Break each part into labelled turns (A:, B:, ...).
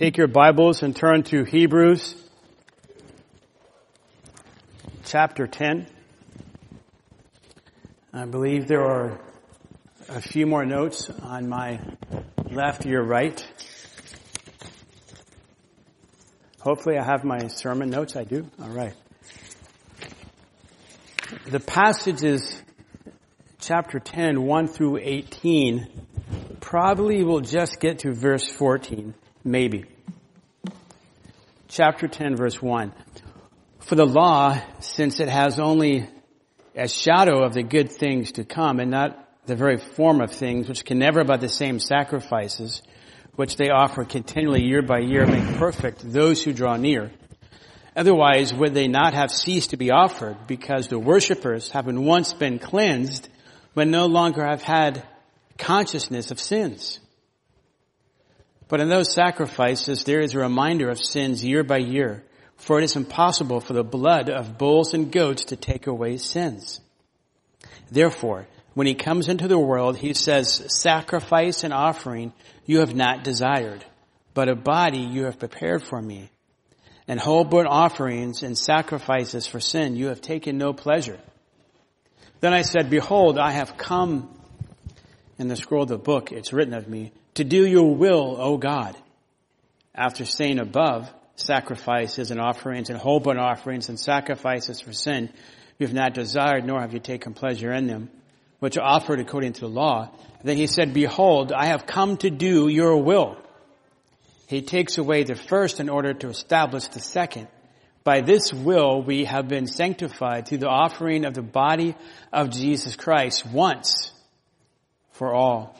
A: Take your Bibles and turn to Hebrews chapter 10. I believe there are a few more notes on my left, your right. Hopefully I have my sermon notes. I do. All right. The passage is chapter 10, 1 through 18. Probably we'll just get to verse 14. Maybe. Chapter 10 verse 1. For the law, since it has only a shadow of the good things to come and not the very form of things, which can never by the same sacrifices, which they offer continually year by year, make perfect those who draw near. Otherwise, would they not have ceased to be offered because the worshippers, having once been cleansed, would no longer have had consciousness of sins? But in those sacrifices, there is a reminder of sins year by year, for it is impossible for the blood of bulls and goats to take away sins. Therefore, when he comes into the world, he says, sacrifice and offering you have not desired, but a body you have prepared for me. And whole burnt offerings and sacrifices for sin you have taken no pleasure. Then I said, behold, I have come in the scroll of the book, it's written of me, to do your will, O God. After saying above, sacrifices and offerings and whole burnt offerings and sacrifices for sin, you have not desired nor have you taken pleasure in them, which are offered according to the law. Then he said, behold, I have come to do your will. He takes away the first in order to establish the second. By this will we have been sanctified through the offering of the body of Jesus Christ once for all.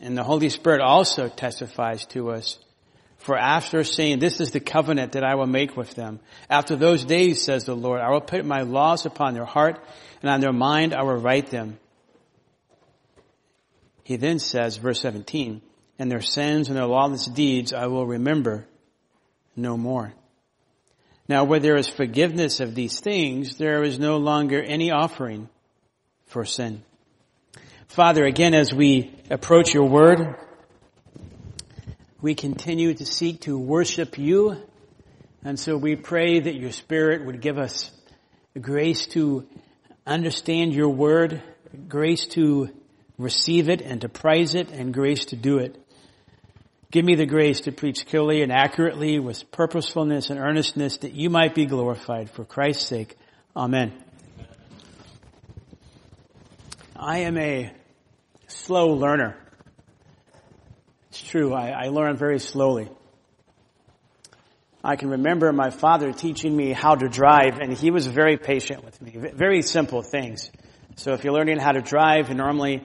A: And the Holy Spirit also testifies to us. For after saying, this is the covenant that I will make with them. After those days, says the Lord, I will put my laws upon their heart and on their mind I will write them. He then says, verse 17, and their sins and their lawless deeds I will remember no more. Now where there is forgiveness of these things, there is no longer any offering for sin. Father, again, as we approach your word, we continue to seek to worship you. And so we pray that your spirit would give us grace to understand your word, grace to receive it and to prize it, and grace to do it. Give me the grace to preach clearly and accurately with purposefulness and earnestness that you might be glorified for Christ's sake. Amen. I am a slow learner. It's true, I, I learn very slowly. I can remember my father teaching me how to drive, and he was very patient with me. Very simple things. So if you're learning how to drive, normally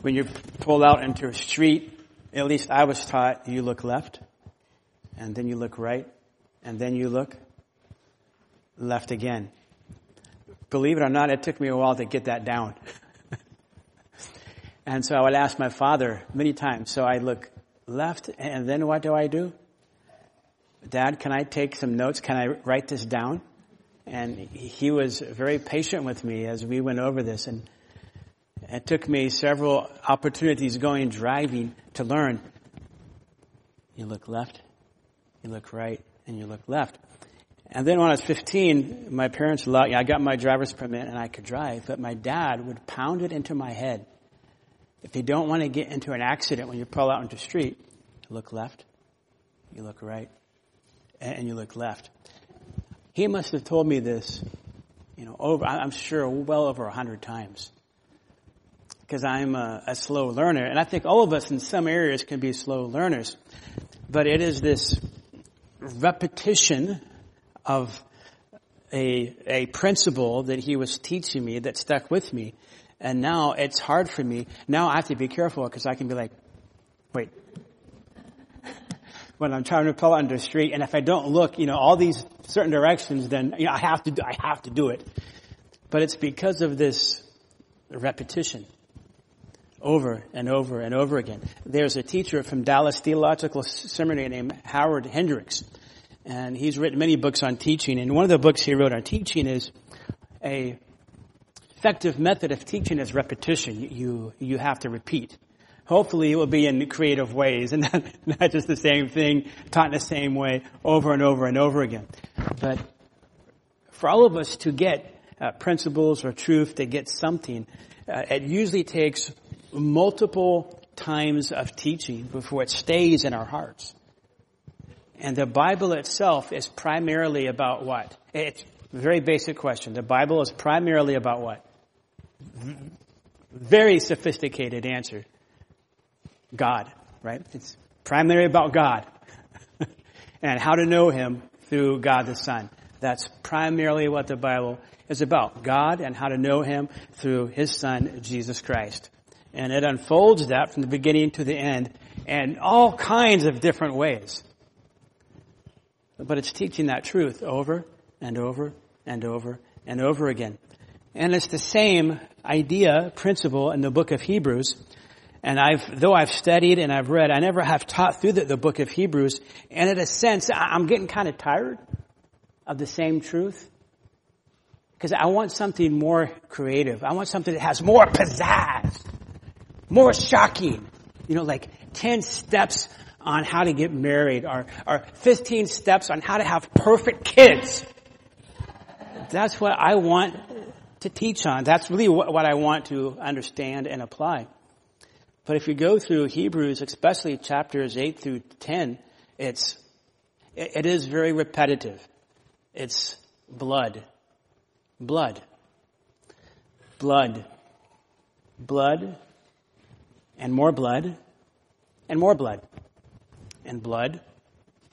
A: when you pull out into a street, at least I was taught, you look left, and then you look right, and then you look left again. Believe it or not, it took me a while to get that down. And so I would ask my father many times. So I look left and then what do I do? Dad, can I take some notes? Can I write this down? And he was very patient with me as we went over this and it took me several opportunities going driving to learn. You look left, you look right, and you look left. And then when I was 15, my parents allowed, I got my driver's permit and I could drive, but my dad would pound it into my head if you don't want to get into an accident when you pull out into the street, look left, you look right, and you look left. He must have told me this, you know, over, I'm sure well over a hundred times. Because I'm a, a slow learner, and I think all of us in some areas can be slow learners. But it is this repetition of a, a principle that he was teaching me that stuck with me. And now it's hard for me. Now I have to be careful because I can be like, wait. when I'm trying to pull out into the street, and if I don't look, you know, all these certain directions, then you know, I have to, do, I have to do it. But it's because of this repetition over and over and over again. There's a teacher from Dallas Theological Seminary named Howard Hendricks, and he's written many books on teaching. And one of the books he wrote on teaching is a effective method of teaching is repetition. You you have to repeat. Hopefully, it will be in creative ways and not, not just the same thing taught in the same way over and over and over again. But for all of us to get uh, principles or truth, to get something, uh, it usually takes multiple times of teaching before it stays in our hearts. And the Bible itself is primarily about what? It's a very basic question. The Bible is primarily about what? Very sophisticated answer. God, right? It's primarily about God. and how to know Him through God the Son. That's primarily what the Bible is about. God and how to know Him through His Son, Jesus Christ. And it unfolds that from the beginning to the end in all kinds of different ways. But it's teaching that truth over and over and over and over again. And it's the same idea, principle in the book of Hebrews. And I've, though I've studied and I've read, I never have taught through the, the book of Hebrews. And in a sense, I'm getting kind of tired of the same truth. Because I want something more creative. I want something that has more pizzazz, more shocking. You know, like 10 steps on how to get married or, or 15 steps on how to have perfect kids. That's what I want to teach on. That's really what, I want to understand and apply. But if you go through Hebrews, especially chapters 8 through 10, it's, it is very repetitive. It's blood. Blood. Blood. Blood. And more blood. And more blood. And blood.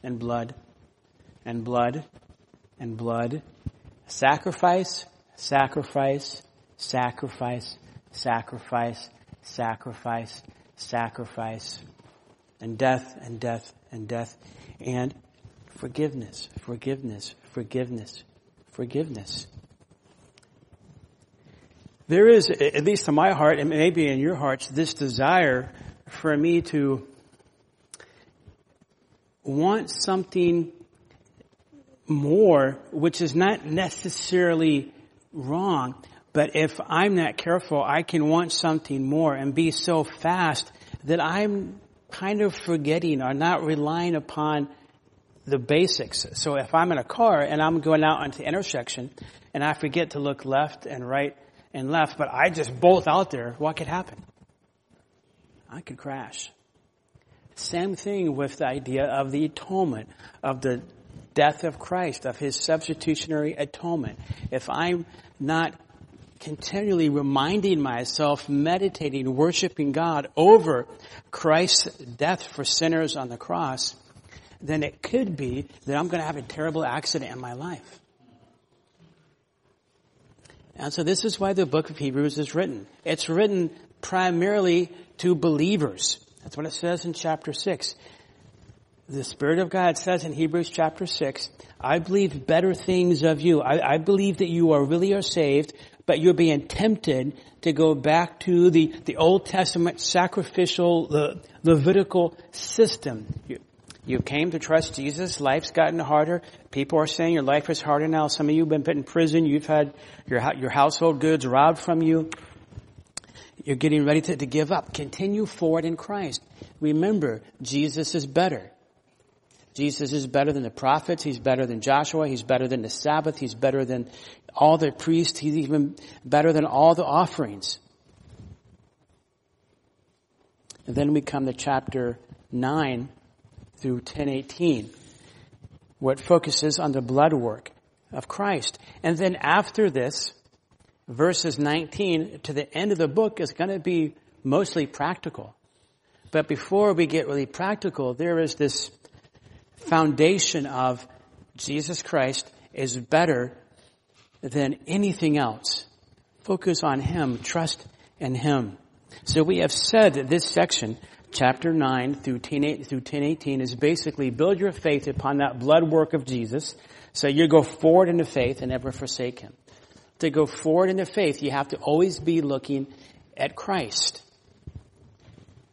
A: And blood. And blood. And blood. Sacrifice. Sacrifice. Sacrifice. Sacrifice. Sacrifice. Sacrifice. And death and death and death. And forgiveness. Forgiveness forgiveness. Forgiveness. There is, at least in my heart, and maybe in your hearts, this desire for me to want something more, which is not necessarily wrong, but if I'm not careful, I can want something more and be so fast that I'm kind of forgetting or not relying upon the basics. So if I'm in a car and I'm going out onto the intersection and I forget to look left and right and left, but I just bolt out there, what could happen? I could crash. Same thing with the idea of the atonement, of the death of Christ, of His substitutionary atonement. If I'm not continually reminding myself, meditating, worshiping God over Christ's death for sinners on the cross, then it could be that I'm going to have a terrible accident in my life. And so this is why the book of Hebrews is written. It's written primarily to believers. That's what it says in chapter 6. The Spirit of God says in Hebrews chapter 6, I believe better things of you. I, I believe that you are really are saved, but you're being tempted to go back to the, the Old Testament sacrificial, the Levitical system. You, you came to trust Jesus. Life's gotten harder. People are saying your life is harder now. Some of you have been put in prison. You've had your, your household goods robbed from you. You're getting ready to, to give up. Continue forward in Christ. Remember, Jesus is better. Jesus is better than the prophets. He's better than Joshua. He's better than the Sabbath. He's better than all the priests. He's even better than all the offerings. And then we come to chapter 9 through 1018, where it focuses on the blood work of Christ. And then after this, verses 19 to the end of the book is going to be mostly practical. But before we get really practical, there is this foundation of Jesus Christ is better than anything else. Focus on Him. Trust in Him. So we have said that this section chapter 9 through 10, through 1018 is basically build your faith upon that blood work of Jesus. So you go forward into faith and never forsake Him. To go forward into faith, you have to always be looking at Christ.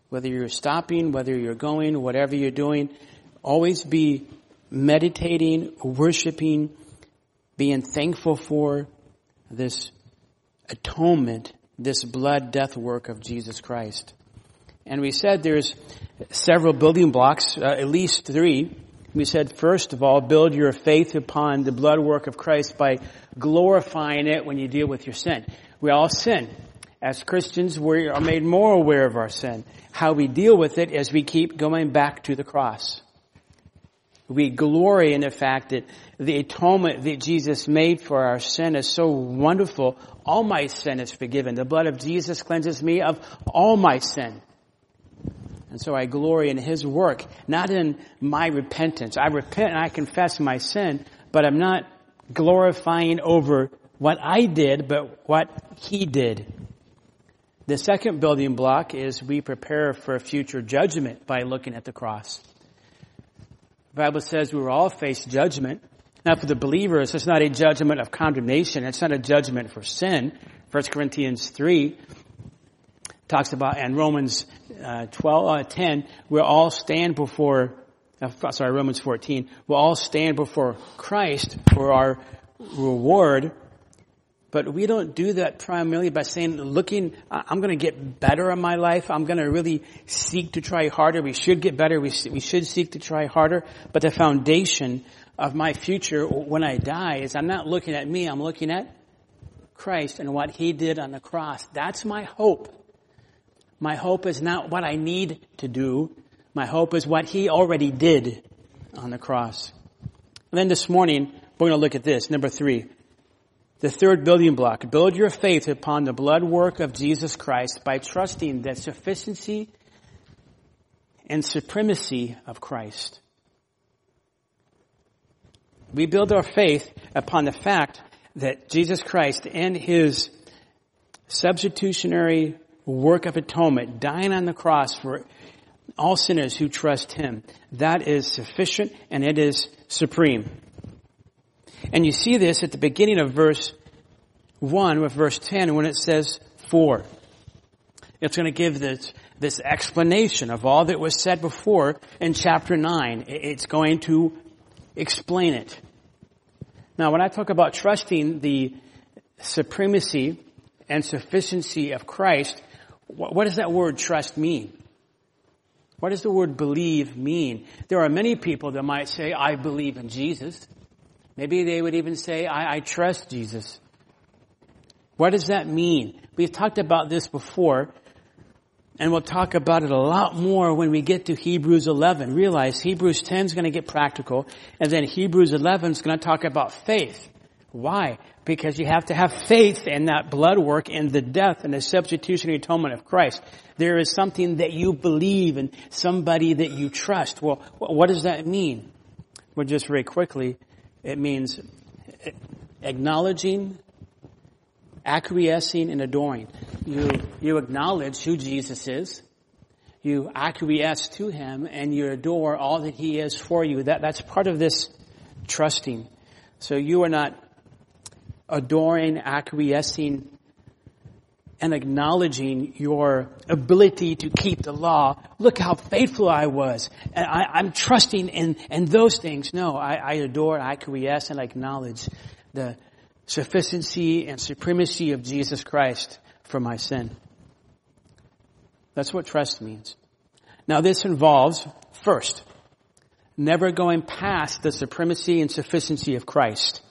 A: Whether you're stopping, whether you're going, whatever you're doing, always be meditating, worshiping, being thankful for this atonement, this blood death work of Jesus Christ. And we said there's several building blocks, uh, at least three. We said, first of all, build your faith upon the blood work of Christ by glorifying it when you deal with your sin. We all sin. As Christians, we are made more aware of our sin. How we deal with it as we keep going back to the cross. We glory in the fact that the atonement that Jesus made for our sin is so wonderful. All my sin is forgiven. The blood of Jesus cleanses me of all my sin. And so I glory in His work, not in my repentance. I repent and I confess my sin, but I'm not glorifying over what I did, but what He did. The second building block is we prepare for future judgment by looking at the cross. Bible says we will all face judgment. Now for the believers, it's not a judgment of condemnation. It's not a judgment for sin. 1 Corinthians 3 talks about, and Romans uh, 12, uh, 10, we'll all stand before, uh, sorry, Romans 14, we'll all stand before Christ for our reward. But we don't do that primarily by saying, looking, I'm going to get better in my life. I'm going to really seek to try harder. We should get better. We, we should seek to try harder. But the foundation of my future when I die is I'm not looking at me. I'm looking at Christ and what He did on the cross. That's my hope. My hope is not what I need to do. My hope is what He already did on the cross. And then this morning, we're going to look at this. Number three. The third building block, build your faith upon the blood work of Jesus Christ by trusting the sufficiency and supremacy of Christ. We build our faith upon the fact that Jesus Christ and His substitutionary work of atonement, dying on the cross for all sinners who trust Him, that is sufficient and it is supreme. And you see this at the beginning of verse 1 with verse 10 when it says for. It's going to give this, this explanation of all that was said before in chapter 9. It's going to explain it. Now when I talk about trusting the supremacy and sufficiency of Christ, what does that word trust mean? What does the word believe mean? There are many people that might say, I believe in Jesus. Maybe they would even say, I, I trust Jesus. What does that mean? We've talked about this before, and we'll talk about it a lot more when we get to Hebrews 11. Realize Hebrews 10 is going to get practical, and then Hebrews 11 is going to talk about faith. Why? Because you have to have faith in that blood work and the death and the substitutionary atonement of Christ. There is something that you believe and somebody that you trust. Well, what does that mean? Well, just very quickly, it means acknowledging, acquiescing, and adoring. You, you acknowledge who Jesus is. You acquiesce to Him and you adore all that He is for you. That, that's part of this trusting. So you are not adoring, acquiescing, and acknowledging your ability to keep the law. Look how faithful I was. And I, am trusting in, in those things. No, I, I adore, I acquiesce, and acknowledge the sufficiency and supremacy of Jesus Christ for my sin. That's what trust means. Now this involves, first, never going past the supremacy and sufficiency of Christ.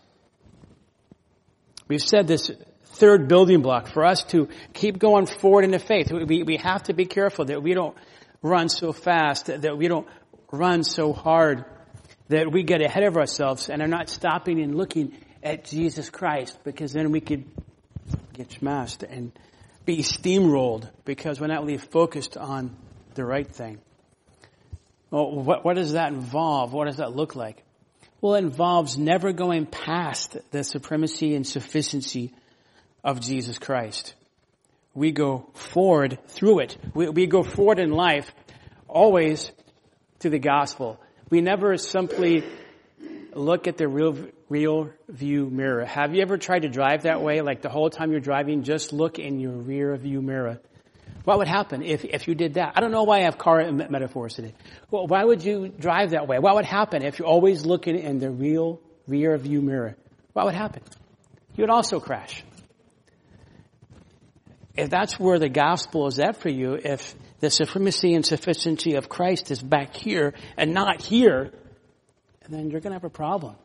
A: We've said this third building block for us to keep going forward in the faith. We, we have to be careful that we don't run so fast, that we don't run so hard, that we get ahead of ourselves and are not stopping and looking at Jesus Christ because then we could get smashed and be steamrolled because we're not really focused on the right thing. Well, what, what does that involve? What does that look like? Well, it involves never going past the supremacy and sufficiency of Jesus Christ. We go forward through it. We, we go forward in life always to the gospel. We never simply look at the real, real view mirror. Have you ever tried to drive that way? Like the whole time you're driving, just look in your rear view mirror. What would happen if, if you did that? I don't know why I have car metaphors today. Well, why would you drive that way? What would happen if you're always looking in the real rear view mirror? What would happen? You would also crash. If that's where the gospel is at for you, if the supremacy and sufficiency of Christ is back here and not here, then you're going to have a problem.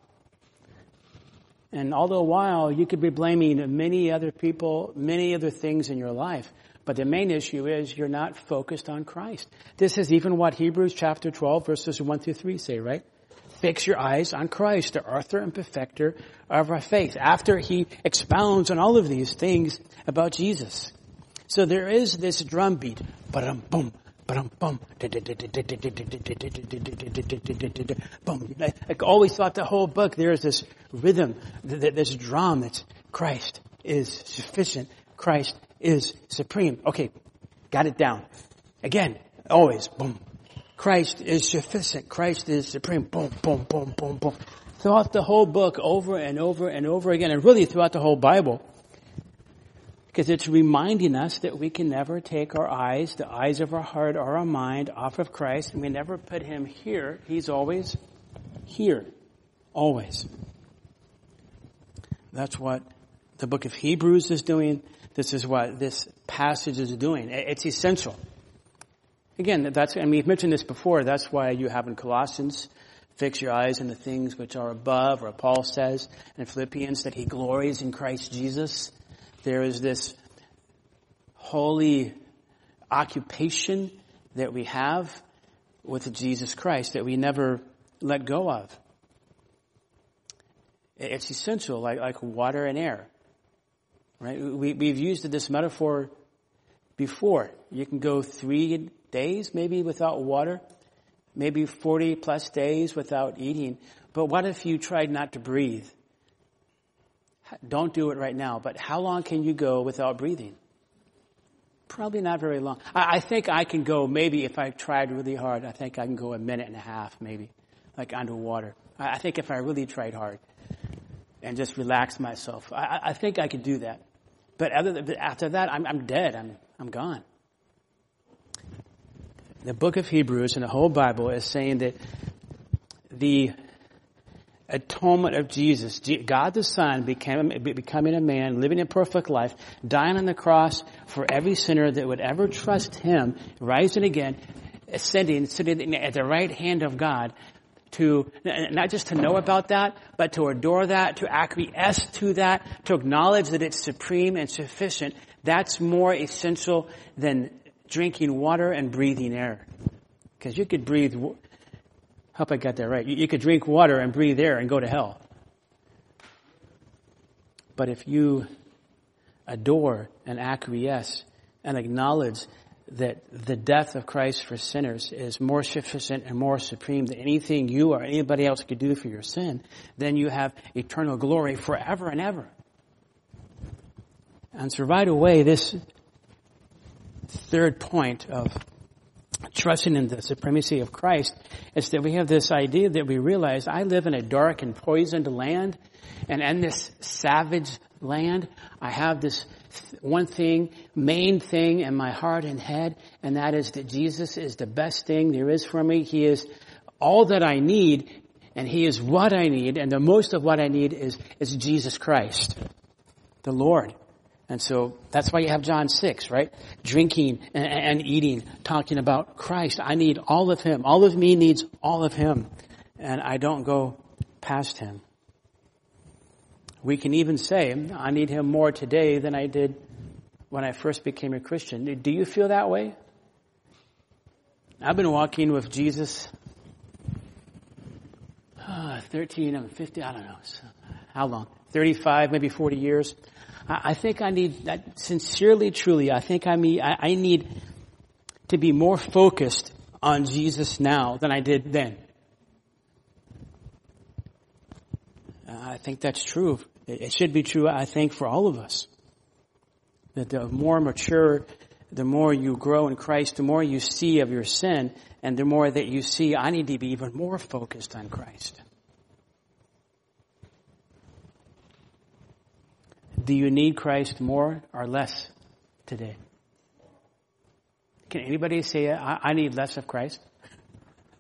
A: And all the while, you could be blaming many other people, many other things in your life. But the main issue is you're not focused on Christ. This is even what Hebrews chapter 12 verses 1 through 3 say, right? Fix your eyes on Christ, the author and perfecter of our faith. After he expounds on all of these things about Jesus. So there is this drumbeat, but boom, boom, I always thought the whole book there is this rhythm, this drum that's Christ is sufficient. Christ is supreme. Okay, got it down. Again, always, boom. Christ is sufficient. Christ is supreme. Boom, boom, boom, boom, boom. Throughout the whole book, over and over and over again, and really throughout the whole Bible, because it's reminding us that we can never take our eyes, the eyes of our heart or our mind off of Christ, and we never put Him here. He's always here. Always. That's what the book of Hebrews is doing. This is what this passage is doing. It's essential. Again, that's, and we've mentioned this before, that's why you have in Colossians, fix your eyes on the things which are above, or Paul says in Philippians that he glories in Christ Jesus there is this holy occupation that we have with Jesus Christ that we never let go of. It's essential, like, like water and air. Right? We, we've used this metaphor before. You can go three days maybe without water, maybe 40 plus days without eating. But what if you tried not to breathe? Don't do it right now, but how long can you go without breathing? Probably not very long. I, I, think I can go maybe if I tried really hard, I think I can go a minute and a half maybe, like underwater. I, I think if I really tried hard and just relax myself, I, I think I could do that. But than, after that, I'm, I'm dead. I'm, I'm gone. The book of Hebrews and the whole Bible is saying that the atonement of Jesus. God the Son became, becoming a man, living a perfect life, dying on the cross for every sinner that would ever trust Him, rising again, ascending, sitting at the right hand of God to, not just to know about that, but to adore that, to acquiesce to that, to acknowledge that it's supreme and sufficient. That's more essential than drinking water and breathing air. Because you could breathe Hope I got that right. You, you could drink water and breathe air and go to hell. But if you adore and acquiesce and acknowledge that the death of Christ for sinners is more sufficient and more supreme than anything you or anybody else could do for your sin, then you have eternal glory forever and ever. And so right away, this third point of trusting in the supremacy of Christ is that we have this idea that we realize I live in a dark and poisoned land and in this savage land, I have this one thing, main thing in my heart and head, and that is that Jesus is the best thing there is for me. He is all that I need, and He is what I need, and the most of what I need is, is Jesus Christ, the Lord. And so that's why you have John 6, right? Drinking and, and, eating, talking about Christ. I need all of Him. All of me needs all of Him. And I don't go past Him. We can even say, I need Him more today than I did when I first became a Christian. Do you feel that way? I've been walking with Jesus uh, 13, I'm 50, I don't know. How long? 35, maybe 40 years. I think I need, sincerely, truly, I think I need, I need to be more focused on Jesus now than I did then. I think that's true. It should be true, I think, for all of us. That the more mature the more you grow in Christ, the more you see of your sin, and the more that you see, I need to be even more focused on Christ. Do you need Christ more or less today? Can anybody say, I, I need less of Christ?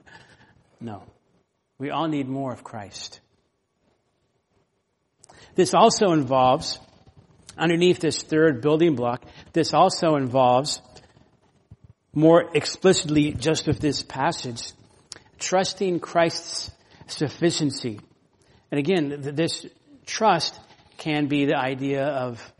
A: no. We all need more of Christ. This also involves, underneath this third building block, this also involves, more explicitly just with this passage, trusting Christ's sufficiency. And again, this trust can be the idea of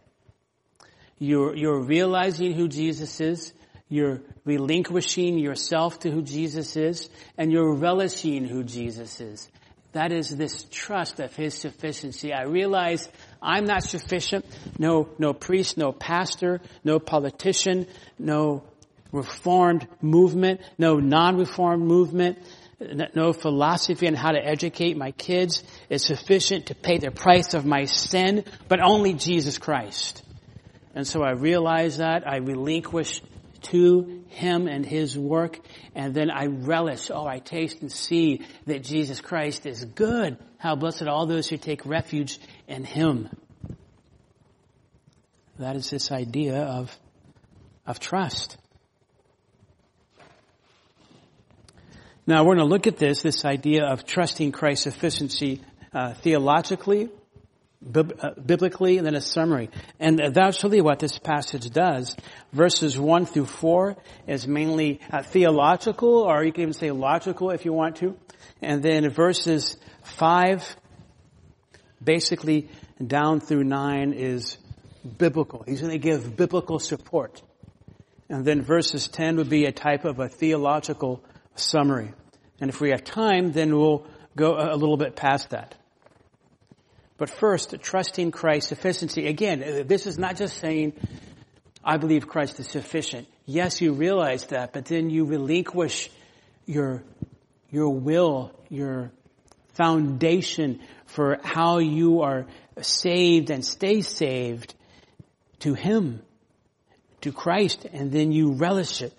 A: you're, you're realizing who Jesus is, you're relinquishing yourself to who Jesus is, and you're relishing who Jesus is. That is this trust of His sufficiency. I realize I'm not sufficient. No, no priest, no pastor, no politician, no reformed movement, no non-reformed movement, no philosophy on how to educate my kids is sufficient to pay the price of my sin, but only Jesus Christ. And so I realize that, I relinquish to Him and His work, and then I relish, oh, I taste and see that Jesus Christ is good. How blessed are all those who take refuge in Him. That is this idea of, of trust. Now we're going to look at this, this idea of trusting Christ's sufficiency uh, theologically, bib- uh, biblically, and then a summary. And that's really what this passage does. Verses 1 through 4 is mainly uh, theological, or you can even say logical if you want to. And then verses 5, basically down through 9 is biblical. He's going to give biblical support. And then verses 10 would be a type of a theological summary. And if we have time, then we'll go a little bit past that. But first, trusting Christ's sufficiency. Again, uh, this is not just saying, I believe Christ is sufficient. Yes, you realize that, but then you relinquish your, your will, your foundation for how you are saved and stay saved to Him, to Christ, and then you relish it.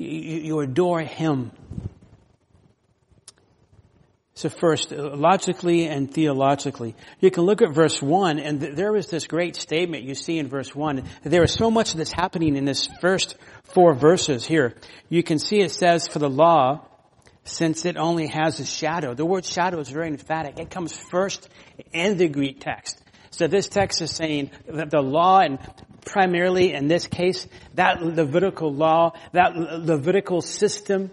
A: You, you adore Him. So first, uh, logically and theologically. You can look at verse 1 and th- there is this great statement you see in verse 1. There is so much that's happening in this first four verses here. You can see it says for the law, since it only has a shadow. The word shadow is very emphatic. It comes first in the Greek text. So this text is saying that the law and primarily in this case, that Levitical law, that Levitical system,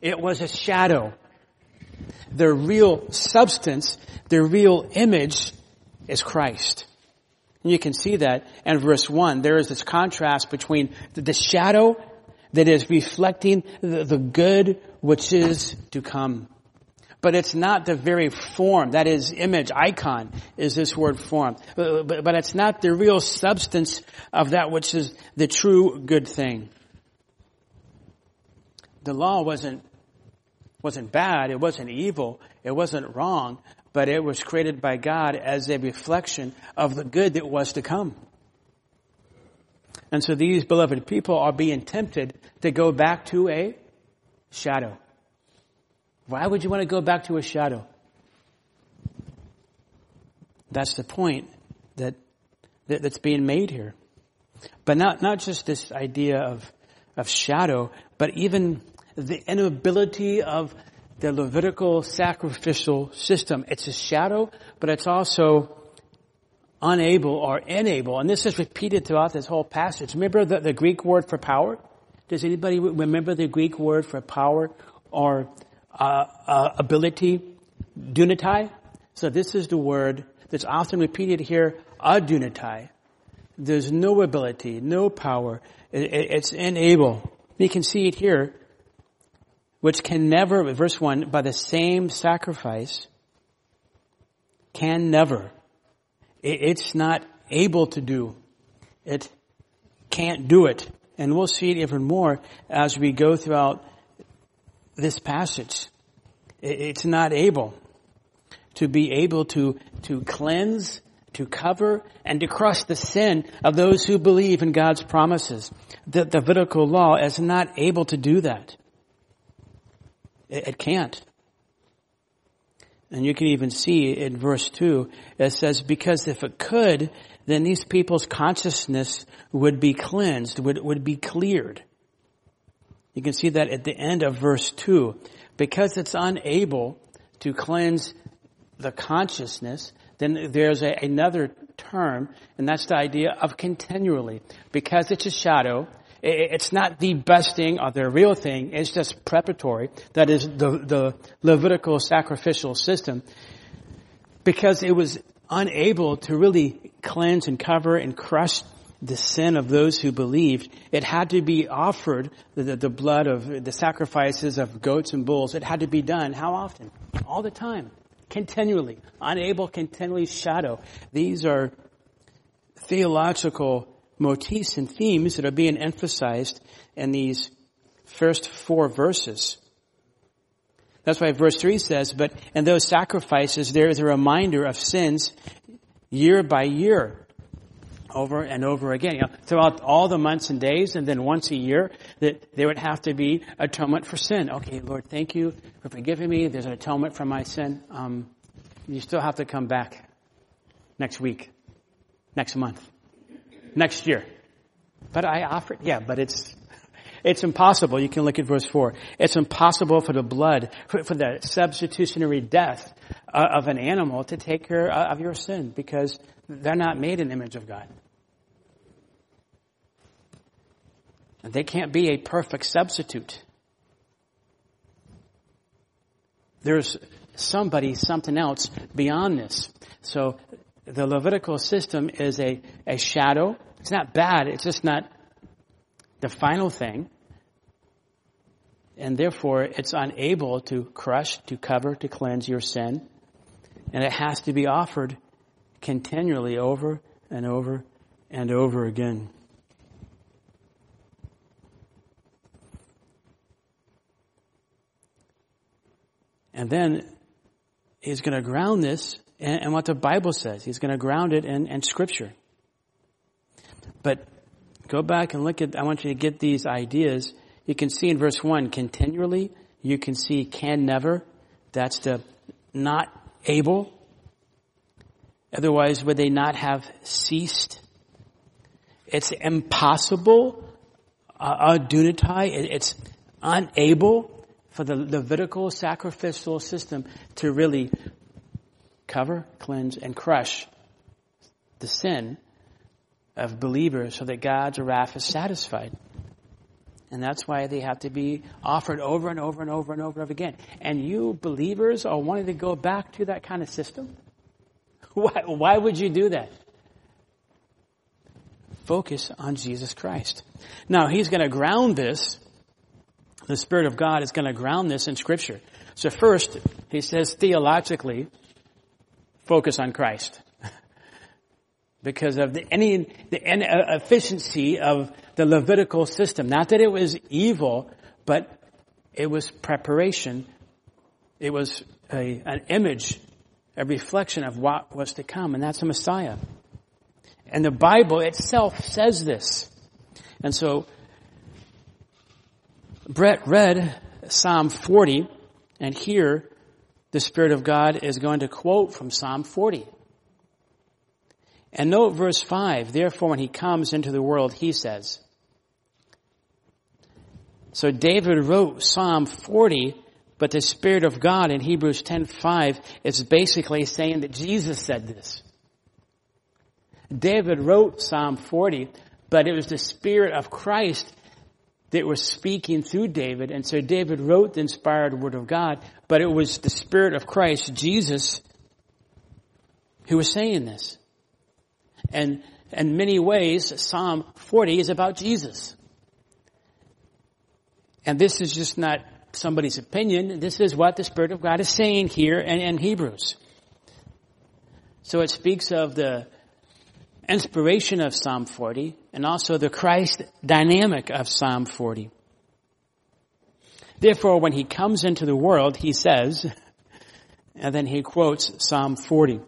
A: it was a shadow. The real substance, the real image is Christ. And you can see that in verse 1. There is this contrast between the shadow that is reflecting the good which is to come. But it's not the very form, that is image, icon, is this word form. But, but, but it's not the real substance of that which is the true good thing. The law wasn't, wasn't bad, it wasn't evil, it wasn't wrong, but it was created by God as a reflection of the good that was to come. And so these beloved people are being tempted to go back to a shadow. Why would you want to go back to a shadow? That's the point that, that that's being made here. But not, not just this idea of, of shadow, but even the inability of the Levitical sacrificial system. It's a shadow, but it's also unable or unable. And this is repeated throughout this whole passage. Remember the, the Greek word for power? Does anybody remember the Greek word for power or uh, uh, ability, dunatai? So this is the word that's often repeated here, adunatai. There's no ability, no power. It, it, it's unable. You can see it here, which can never, verse 1, by the same sacrifice, can never. It, it's not able to do. It can't do it. And we'll see it even more as we go throughout this passage. It's not able to be able to, to cleanse, to cover and to crush the sin of those who believe in God's promises. The, the Levitical law is not able to do that. It, it can't. And you can even see in verse 2, it says, because if it could, then these people's consciousness would be cleansed, would, would be cleared. You can see that at the end of verse 2. Because it's unable to cleanse the consciousness, then there's a, another term, and that's the idea of continually. Because it's a shadow, it's not the best thing or the real thing, it's just preparatory. That is the, the Levitical sacrificial system. Because it was unable to really cleanse and cover and crush the sin of those who believed, it had to be offered, the, the, blood of the sacrifices of goats and bulls, it had to be done. How often? All the time. Continually. Unable, continually shadow. These are theological motifs and themes that are being emphasized in these first four verses. That's why verse 3 says, but in those sacrifices there is a reminder of sins year by year over and over again. You know, throughout all the months and days, and then once a year, that there would have to be atonement for sin. Okay, Lord, thank you for forgiving me. There's an atonement for my sin. Um, you still have to come back next week, next month, next year. But I offered, yeah, but it's it's impossible. You can look at verse 4. It's impossible for the blood, for, for the substitutionary death uh, of an animal to take care uh, of your sin because they're not made in the image of God. They can't be a perfect substitute. There's somebody, something else beyond this. So the Levitical system is a, a shadow. It's not bad. It's just not the final thing and therefore it's unable to crush, to cover, to cleanse your sin. And it has to be offered continually over and over and over again. And then he's going to ground this in, what the Bible says. He's going to ground it in, in Scripture. But go back and look at, I want you to get these ideas you can see in verse 1, continually. You can see can never. That's the not able. Otherwise, would they not have ceased? It's impossible, uh, adunatai. It's unable for the Levitical sacrificial system to really cover, cleanse, and crush the sin of believers so that God's wrath is satisfied. And that's why they have to be offered over and over and over and over again. And you believers are wanting to go back to that kind of system? Why, why would you do that? Focus on Jesus Christ. Now, He's going to ground this. The Spirit of God is going to ground this in Scripture. So first, He says theologically, focus on Christ. because of the, any, the uh, efficiency of the Levitical system. Not that it was evil, but it was preparation. It was a, an image, a reflection of what was to come, and that's the Messiah. And the Bible itself says this. And so, Brett read Psalm 40, and here the Spirit of God is going to quote from Psalm 40. And note verse 5, therefore when he comes into the world, he says, so David wrote Psalm 40, but the Spirit of God in Hebrews 10:5 is basically saying that Jesus said this. David wrote Psalm 40, but it was the Spirit of Christ that was speaking through David, and so David wrote the inspired Word of God, but it was the Spirit of Christ, Jesus, who was saying this. And in many ways, Psalm 40 is about Jesus. And this is just not somebody's opinion. This is what the Spirit of God is saying here in, in Hebrews. So it speaks of the inspiration of Psalm 40 and also the Christ dynamic of Psalm 40. Therefore, when he comes into the world, he says, and then he quotes Psalm 40.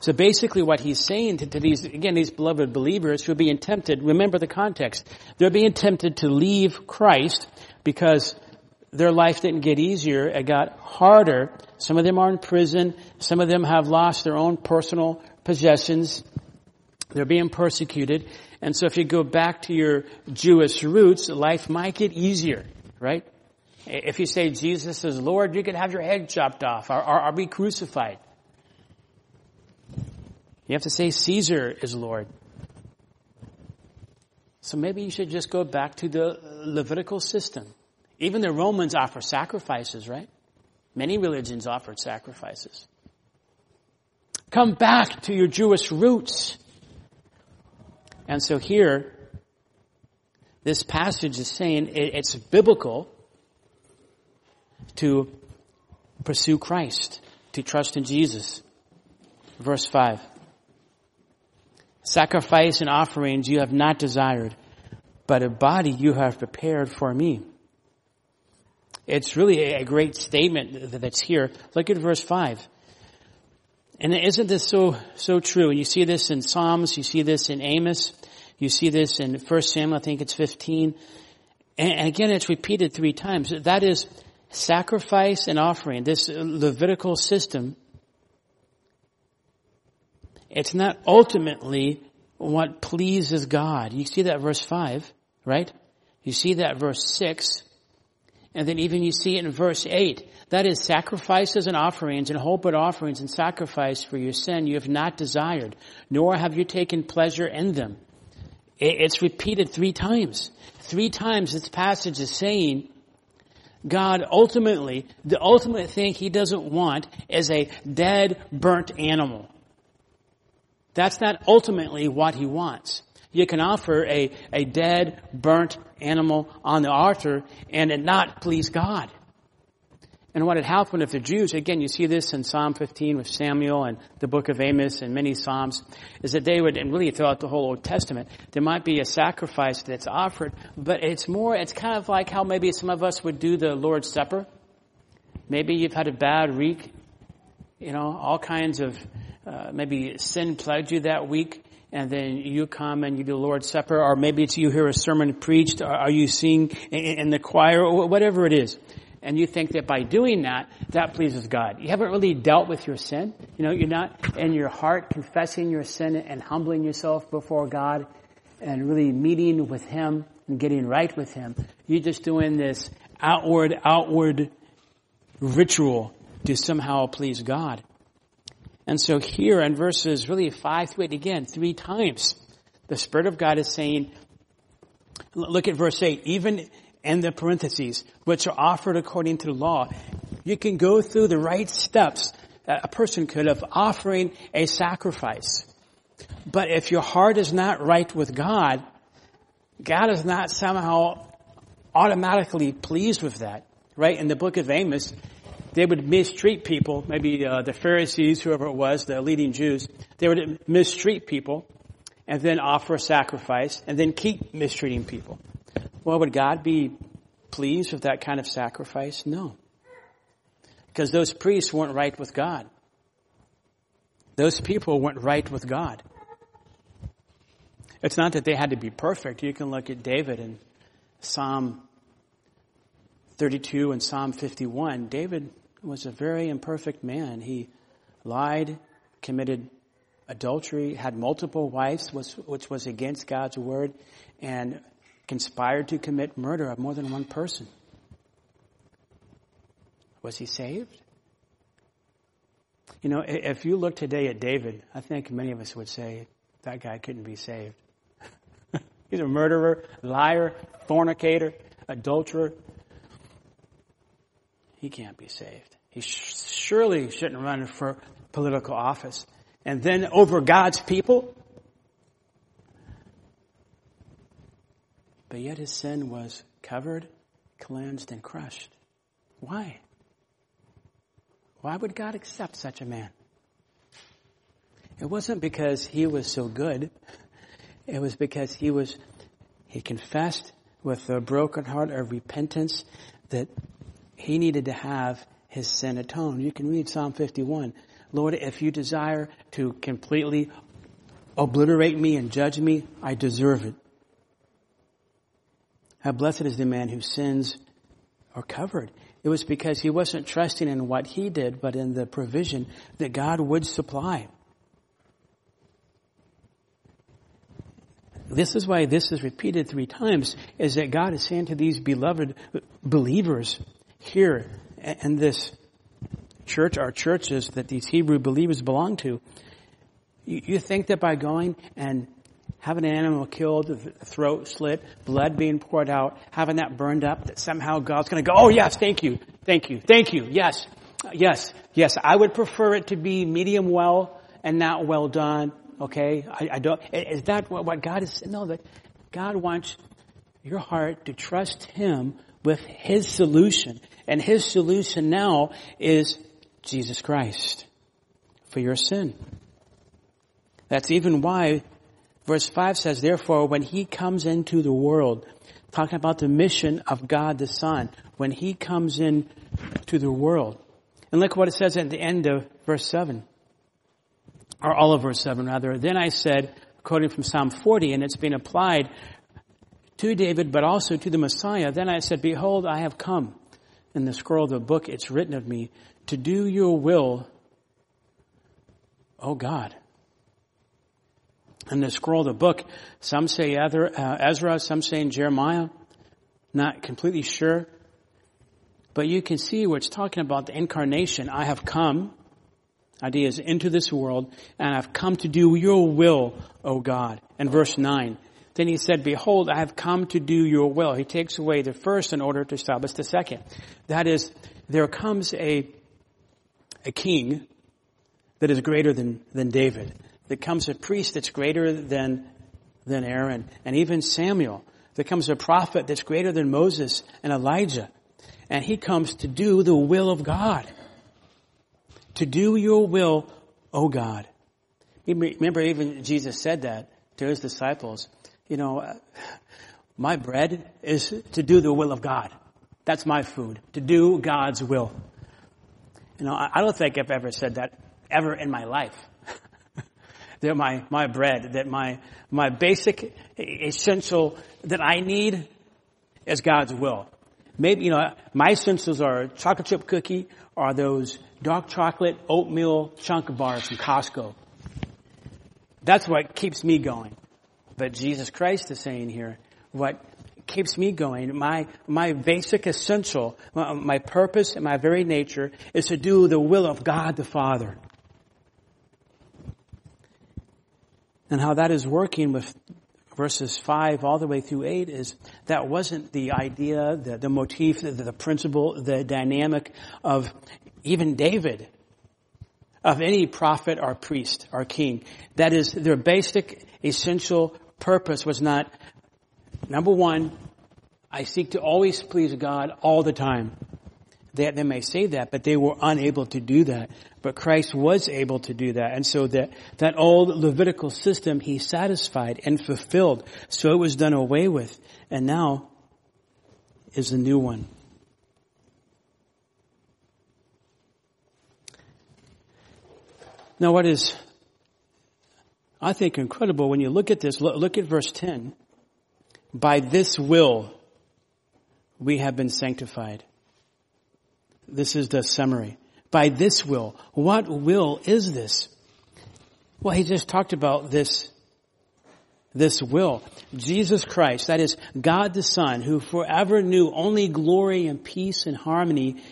A: So basically what he's saying to, to, these, again, these beloved believers who are being tempted, remember the context. They're being tempted to leave Christ because their life didn't get easier. It got harder. Some of them are in prison. Some of them have lost their own personal possessions. They're being persecuted. And so if you go back to your Jewish roots, life might get easier, right? If you say Jesus is Lord, you could have your head chopped off or, or, or be crucified. You have to say Caesar is Lord. So maybe you should just go back to the Levitical system. Even the Romans offer sacrifices, right? Many religions offered sacrifices. Come back to your Jewish roots. And so here, this passage is saying it's biblical to pursue Christ, to trust in Jesus. Verse 5. Sacrifice and offerings you have not desired, but a body you have prepared for me. It's really a great statement that's here. Look at verse 5. And isn't this so, so true? And you see this in Psalms, you see this in Amos, you see this in 1 Samuel, I think it's 15. And again, it's repeated three times. That is sacrifice and offering, this Levitical system it's not ultimately what pleases God. You see that verse 5, right? You see that verse 6. And then even you see it in verse 8. That is sacrifices and offerings and whole burnt offerings and sacrifice for your sin you have not desired, nor have you taken pleasure in them. It's repeated three times. Three times this passage is saying God ultimately, the ultimate thing he doesn't want is a dead, burnt animal. That's not ultimately what he wants. You can offer a, a dead, burnt animal on the altar and it not please God. And what had happened if the Jews, again, you see this in Psalm 15 with Samuel and the book of Amos and many Psalms, is that they would, and really throughout the whole Old Testament, there might be a sacrifice that's offered, but it's more, it's kind of like how maybe some of us would do the Lord's Supper. Maybe you've had a bad week, you know, all kinds of uh, maybe sin plagued you that week, and then you come and you do the Lord's Supper, or maybe it's you hear a sermon preached, or are you sing in, in the choir, or whatever it is. And you think that by doing that, that pleases God. You haven't really dealt with your sin. You know, you're not in your heart confessing your sin and humbling yourself before God and really meeting with Him and getting right with Him. You're just doing this outward, outward ritual to somehow please God. And so here in verses really five through eight again, three times, the Spirit of God is saying, look at verse eight, even in the parentheses, which are offered according to the law. You can go through the right steps a person could of offering a sacrifice. But if your heart is not right with God, God is not somehow automatically pleased with that. Right? In the book of Amos, they would mistreat people, maybe uh, the Pharisees, whoever it was, the leading Jews, they would mistreat people and then offer a sacrifice and then keep mistreating people. Well, would God be pleased with that kind of sacrifice? No. Because those priests weren't right with God. Those people weren't right with God. It's not that they had to be perfect. You can look at David in Psalm 32 and Psalm 51. David was a very imperfect man. He lied, committed adultery, had multiple wives, which was against God's word, and conspired to commit murder of more than one person. Was he saved? You know, if you look today at David, I think many of us would say that guy couldn't be saved. He's a murderer, liar, fornicator, adulterer, he can't be saved. He sh- surely shouldn't run for political office. And then over God's people. But yet his sin was covered, cleansed, and crushed. Why? Why would God accept such a man? It wasn't because he was so good. It was because he was, he confessed with a broken heart of repentance that he needed to have his sin atoned. You can read Psalm 51. Lord, if you desire to completely obliterate me and judge me, I deserve it. How blessed is the man whose sins are covered. It was because he wasn't trusting in what he did, but in the provision that God would supply. This is why this is repeated three times, is that God is saying to these beloved believers here in this church, our churches that these Hebrew believers belong to, you, think that by going and having an animal killed, the throat slit, blood being poured out, having that burned up, that somehow God's gonna go, oh yes, thank you, thank you, thank you, yes, yes, yes, I would prefer it to be medium well and not well done, okay? I, I don't, is that what, what God is, no, that God wants your heart to trust Him with His solution. And His solution now is Jesus Christ for your sin. That's even why verse 5 says, therefore, when He comes into the world, talking about the mission of God the Son, when He comes in to the world. And look what it says at the end of verse 7. Or all of verse 7 rather. Then I said, quoting from Psalm 40, and it's been applied to David, but also to the Messiah. Then I said, behold, I have come. In the scroll of the book, it's written of me to do your will, oh God. And the scroll the book, some say uh, Ezra, some say in Jeremiah, not completely sure. But you can see where it's talking about the incarnation. I have come, ideas into this world, and I've come to do your will, O God. And verse 9. Then he said, behold, I have come to do your will. He takes away the first in order to establish the second. That is, there comes a a king that is greater than, than David. There comes a priest that's greater than, than Aaron and even Samuel. There comes a prophet that's greater than Moses and Elijah. And he comes to do the will of God. To do your will, O God. Remember even Jesus said that to his disciples. You know, my bread is to do the will of God. That's my food. To do God's will. You know, I don't think I've ever said that ever in my life. That my, my bread, that my, my basic essential that I need is God's will. Maybe, you know, my essentials are chocolate chip cookie or those dark chocolate oatmeal chunk bars from Costco. That's what keeps me going. But Jesus Christ is saying here, what keeps me going. My, my basic essential, my, my purpose and my very nature is to do the will of God the Father. And how that is working with verses 5 all the way through 8 is that wasn't the idea, the, the motif, the, the principle, the dynamic of even David, of any prophet or priest or king. That is, their basic, essential purpose was not Number one, I seek to always please God all the time. They, they may say that, but they were unable to do that. But Christ was able to do that. And so that, that old Levitical system he satisfied and fulfilled. So it was done away with. And now is a new one. Now what is, I think incredible when you look at this, look, look at verse 10. By this will we have been sanctified. This is the summary. By this will. What will is this? Well, he just talked about this, this will. Jesus Christ, that is God the Son, who forever knew only glory and peace and harmony,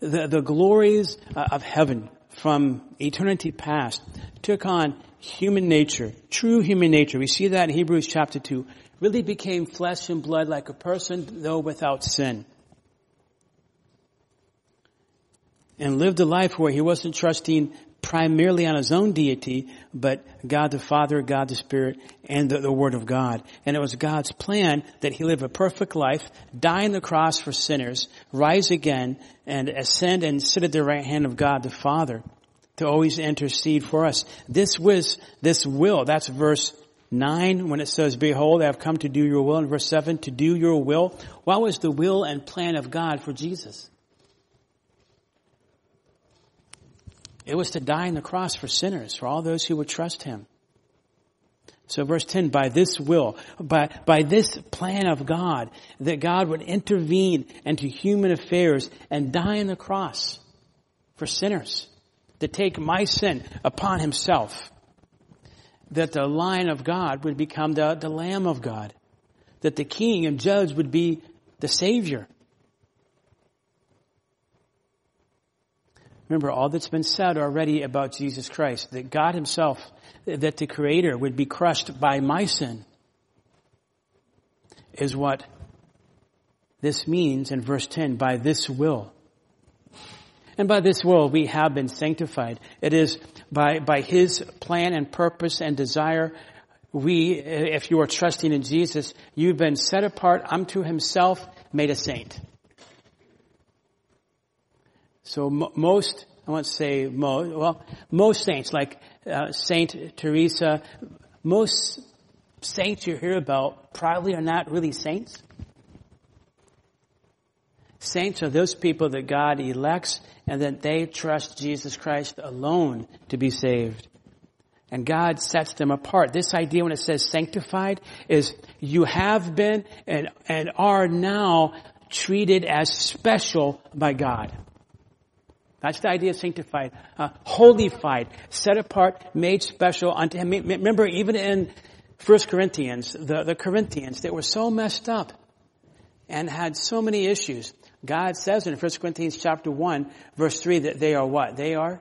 A: the, the glories uh, of heaven from eternity past, took on human nature, true human nature. We see that in Hebrews chapter 2 really became flesh and blood like a person, though without sin. And lived a life where he wasn't trusting primarily on his own deity, but God the Father, God the Spirit, and the, the, Word of God. And it was God's plan that he live a perfect life, die on the cross for sinners, rise again, and ascend and sit at the right hand of God the Father to always intercede for us. This was, this will, that's verse 9 when it says, Behold, I have come to do your will. In verse 7, to do your will. What was the will and plan of God for Jesus? It was to die on the cross for sinners, for all those who would trust him. So verse 10, by this will, by, by this plan of God, that God would intervene into human affairs and die on the cross for sinners, to take my sin upon himself, that the Lion of God would become the, the Lamb of God, that the King and Judge would be the Savior. Remember all that's been said already about Jesus Christ, that God himself, that the Creator would be crushed by my sin, is what this means in verse 10, by this will. And by this will we have been sanctified. It is by, by His plan and purpose and desire we, if you are trusting in Jesus, you've been set apart unto Himself, made a saint. So most, I won't say most, well, most saints, like uh, Saint Teresa, most saints you hear about probably are not really saints. Saints are those people that God elects and that they trust Jesus Christ alone to be saved. And God sets them apart. This idea when it says sanctified is you have been and, and are now treated as special by God. That's the idea of sanctified, uh, holified, set apart, made special unto him. Remember, even in 1 Corinthians, the, the Corinthians, they were so messed up and had so many issues. God says in 1 Corinthians chapter 1, verse 3, that they are what? They are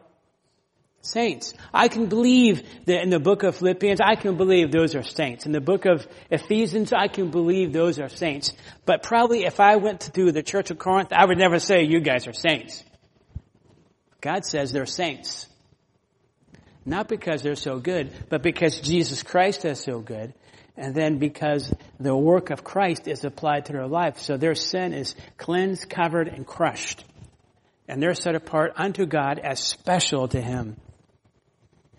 A: saints. I can believe that in the book of Philippians, I can believe those are saints. In the book of Ephesians, I can believe those are saints. But probably if I went to the church of Corinth, I would never say you guys are saints. God says they're saints. Not because they're so good, but because Jesus Christ is so good. And then because the work of Christ is applied to their life. So their sin is cleansed, covered, and crushed. And they're set apart unto God as special to Him.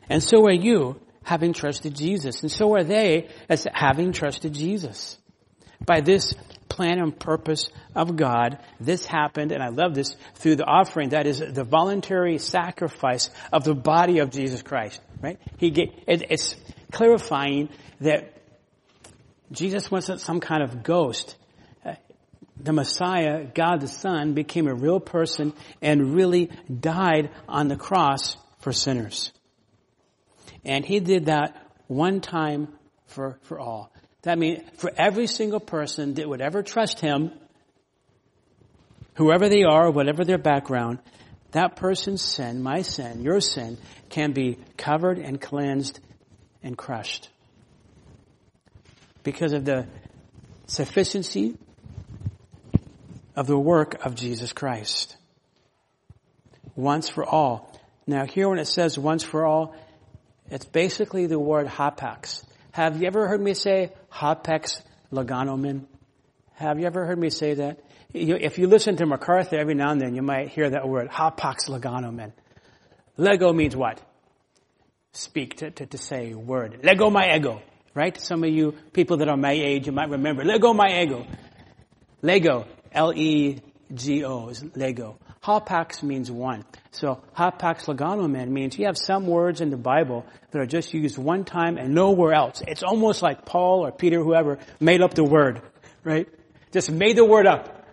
A: And so are you, having trusted Jesus. And so are they as having trusted Jesus. By this plan and purpose of God. This happened, and I love this, through the offering. That is the voluntary sacrifice of the body of Jesus Christ. Right? He it, it's clarifying that Jesus wasn't some kind of ghost. Uh, the Messiah, God the Son, became a real person and really died on the cross for sinners. And He did that one time for, for all. That means for every single person that would ever trust him, whoever they are, whatever their background, that person's sin, my sin, your sin, can be covered and cleansed and crushed. Because of the sufficiency of the work of Jesus Christ. Once for all. Now here when it says once for all, it's basically the word hapax. Have you ever heard me say hapax legonomen? Have you ever heard me say that? If you listen to MacArthur every now and then, you might hear that word, hapax legonomen. Lego means what? Speak, to, to, to say word. Lego my Eggo, right? Some of you people that are my age, you might remember. Lego my Eggo. Lego, L-E-G-O is Lego. Hapax means one. So hapax legonomen means you have some words in the Bible that are just used one time and nowhere else. It's almost like Paul or Peter, whoever, made up the word, right? Just made the word up.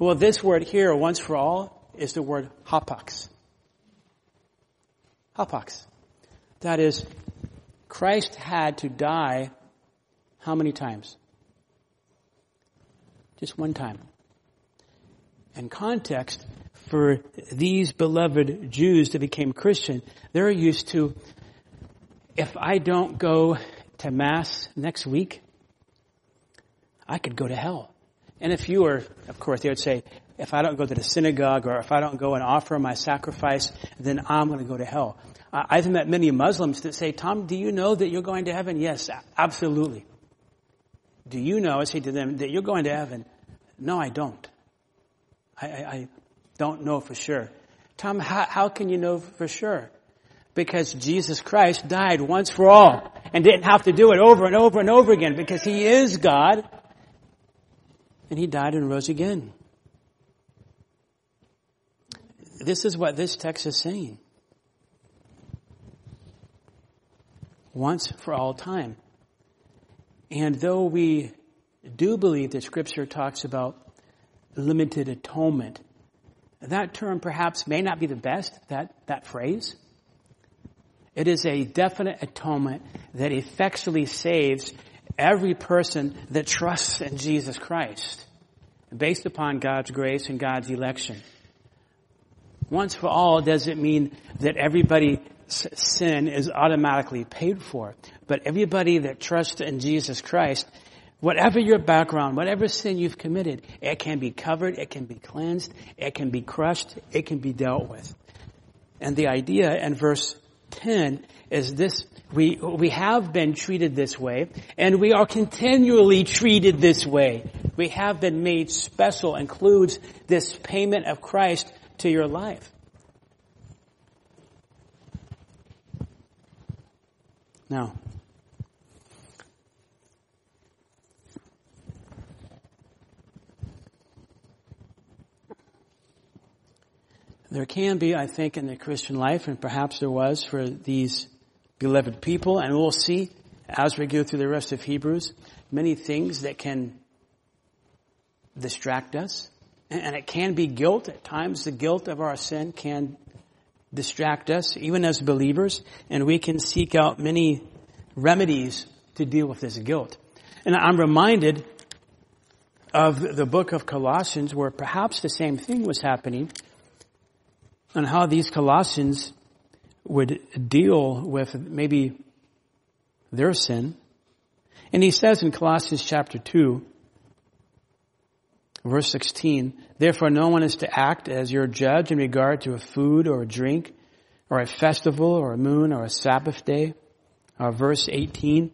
A: Well, this word here, once for all, is the word hapax. Hapax. That is, Christ had to die how many times? Just one time and context for these beloved Jews that became Christian, they're used to, if I don't go to Mass next week, I could go to hell. And if you were, of course, they would say, if I don't go to the synagogue or if I don't go and offer my sacrifice, then I'm going to go to hell. I've met many Muslims that say, Tom, do you know that you're going to heaven? Yes, absolutely. Do you know, I say to them, that you're going to heaven? No, I don't. I, I, I don't know for sure. Tom, how, how can you know for sure? Because Jesus Christ died once for all and didn't have to do it over and over and over again because he is God and he died and rose again. This is what this text is saying. Once for all time. And though we do believe that scripture talks about limited atonement, that term perhaps may not be the best, that, that phrase. It is a definite atonement that effectually saves every person that trusts in Jesus Christ based upon God's grace and God's election. Once for all doesn't mean that everybody's sin is automatically paid for, but everybody that trusts in Jesus Christ, whatever your background, whatever sin you've committed, it can be covered, it can be cleansed, it can be crushed, it can be dealt with. And the idea in verse 10 is this, we, we have been treated this way, and we are continually treated this way. We have been made special, includes this payment of Christ to your life. Now, there can be, I think, in the Christian life, and perhaps there was for these beloved people, and we'll see as we go through the rest of Hebrews, many things that can distract us. And it can be guilt. At times the guilt of our sin can distract us, even as believers, and we can seek out many remedies to deal with this guilt. And I'm reminded of the book of Colossians where perhaps the same thing was happening and how these Colossians would deal with maybe their sin. And he says in Colossians chapter 2, Verse 16, therefore no one is to act as your judge in regard to a food or a drink or a festival or a moon or a Sabbath day. Or verse 18,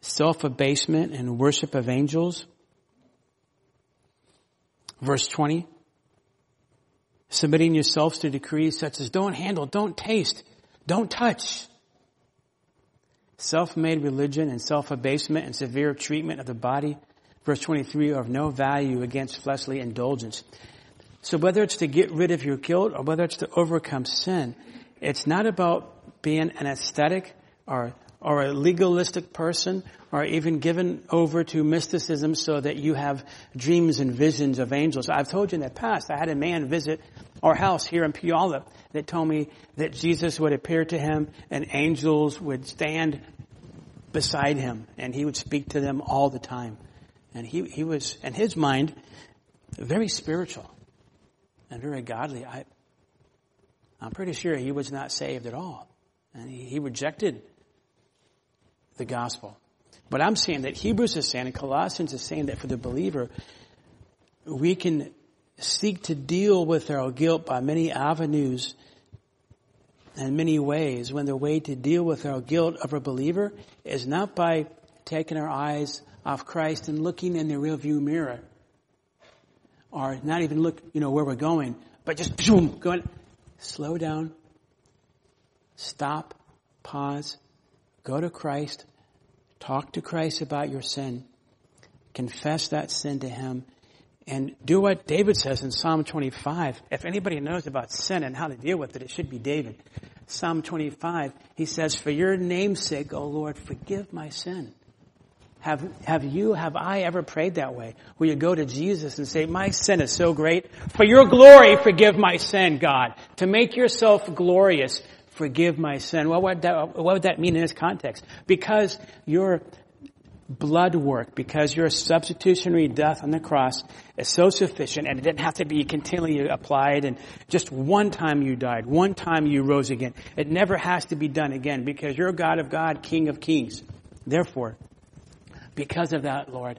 A: self-abasement and worship of angels. Verse 20, submitting yourselves to decrees such as don't handle, don't taste, don't touch. Self-made religion and self-abasement and severe treatment of the body verse 23, are of no value against fleshly indulgence. So whether it's to get rid of your guilt or whether it's to overcome sin, it's not about being an ascetic or, or a legalistic person or even given over to mysticism so that you have dreams and visions of angels. I've told you in the past, I had a man visit our house here in Puyallup that told me that Jesus would appear to him and angels would stand beside him and he would speak to them all the time. And he, he was, in his mind, very spiritual and very godly. I, I'm pretty sure he was not saved at all. And he, he rejected the gospel. But I'm saying that Hebrews is saying and Colossians is saying that for the believer, we can seek to deal with our guilt by many avenues and many ways when the way to deal with our guilt of a believer is not by taking our eyes off Christ and looking in the rearview mirror. Or not even look, you know, where we're going, but just boom, going, slow down, stop, pause, go to Christ, talk to Christ about your sin, confess that sin to Him, and do what David says in Psalm 25. If anybody knows about sin and how to deal with it, it should be David. Psalm 25, he says, For your name's sake, O Lord, forgive my sin. Have, have you, have I ever prayed that way? Where you go to Jesus and say, my sin is so great. For your glory, forgive my sin, God. To make yourself glorious, forgive my sin. What, that, what would that mean in this context? Because your blood work, because your substitutionary death on the cross is so sufficient and it didn't have to be continually applied and just one time you died, one time you rose again. It never has to be done again because you're God of God, King of Kings. Therefore, because of that, Lord,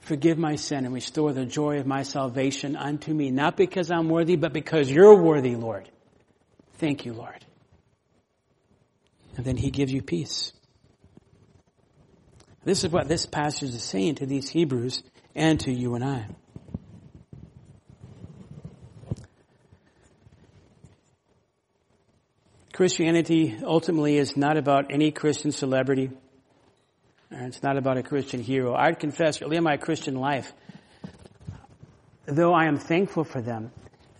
A: forgive my sin and restore the joy of my salvation unto me, not because I'm worthy, but because you're worthy, Lord. Thank you, Lord. And then he gives you peace. This is what this passage is saying to these Hebrews and to you and I. Christianity ultimately is not about any Christian celebrity. It's not about a Christian hero. I'd confess early in my Christian life, though I am thankful for them,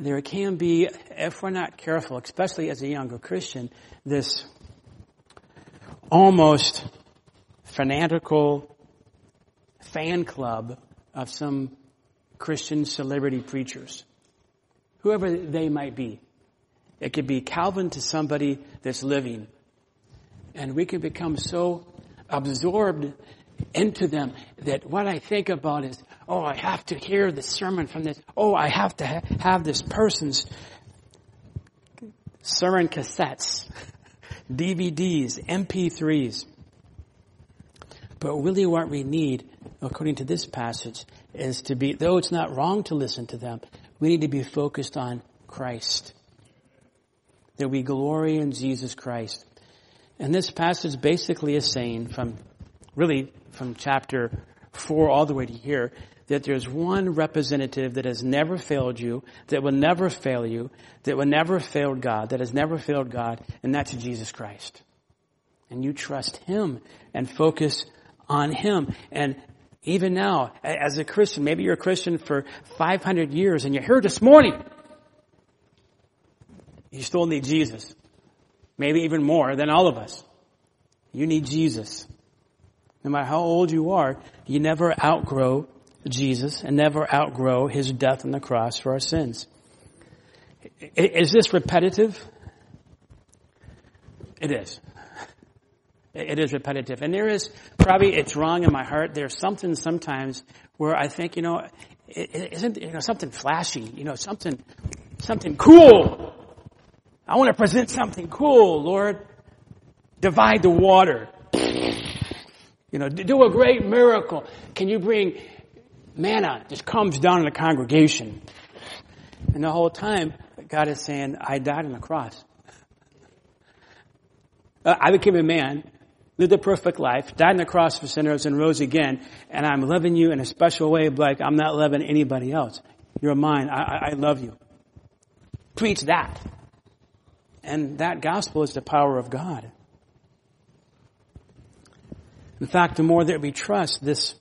A: there can be, if we're not careful, especially as a younger Christian, this almost fanatical fan club of some Christian celebrity preachers. Whoever they might be. It could be Calvin to somebody that's living. And we can become so absorbed into them that what I think about is, oh, I have to hear the sermon from this. Oh, I have to ha- have this person's sermon cassettes, DVDs, MP3s. But really what we need, according to this passage, is to be, though it's not wrong to listen to them, we need to be focused on Christ. That we glory in Jesus Christ. And this passage basically is saying from, really from chapter 4 all the way to here, that there's one representative that has never failed you, that will never fail you, that will never fail God, that has never failed God, and that's Jesus Christ. And you trust Him and focus on Him. And even now, as a Christian, maybe you're a Christian for 500 years and you're here this morning. You still need Jesus. Maybe even more than all of us. You need Jesus. No matter how old you are, you never outgrow Jesus and never outgrow His death on the cross for our sins. Is this repetitive? It is. It is repetitive. And there is probably, it's wrong in my heart. There's something sometimes where I think, you know, isn't, you know, something flashy, you know, something, something cool. I want to present something cool, Lord. Divide the water. You know, do a great miracle. Can you bring manna just comes down in the congregation? And the whole time, God is saying, I died on the cross. Uh, I became a man lived a perfect life, died on the cross for sinners, and rose again, and I'm loving you in a special way, like I'm not loving anybody else. You're mine. I, I love you. Preach that. And that gospel is the power of God. In fact, the more that we trust this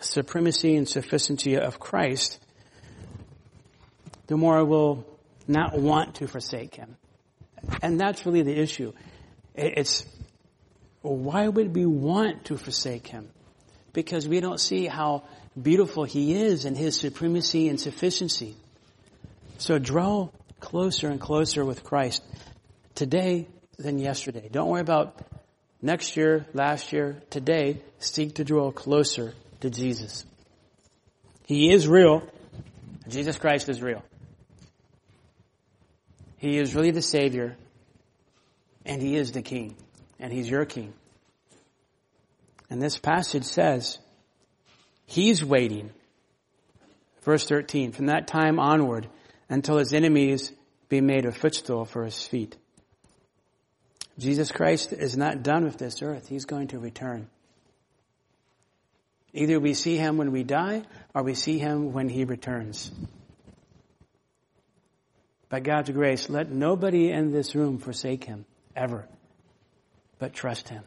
A: supremacy and sufficiency of Christ, the more we'll not want to forsake Him. And that's really the issue. It's why would we want to forsake him? Because we don't see how beautiful he is in his supremacy and sufficiency. So draw closer and closer with Christ today than yesterday. Don't worry about next year, last year, today. Seek to draw closer to Jesus. He is real. Jesus Christ is real. He is really the Savior, and He is the King and he's your king. And this passage says, he's waiting. Verse 13, from that time onward until his enemies be made a footstool for his feet. Jesus Christ is not done with this earth. He's going to return. Either we see him when we die or we see him when he returns. By God's grace, let nobody in this room forsake him, ever but trust Him.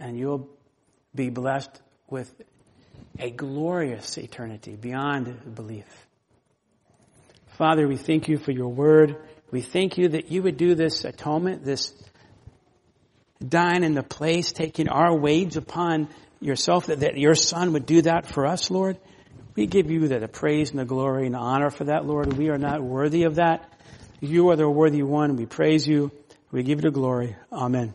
A: And you'll be blessed with a glorious eternity beyond belief. Father, we thank you for your word. We thank you that you would do this atonement, this dying in the place, taking our wage upon yourself, that, that your son would do that for us, Lord. We give you the, the praise and the glory and the honor for that, Lord. We are not worthy of that. You are the worthy one. We praise you. We give you the glory. Amen.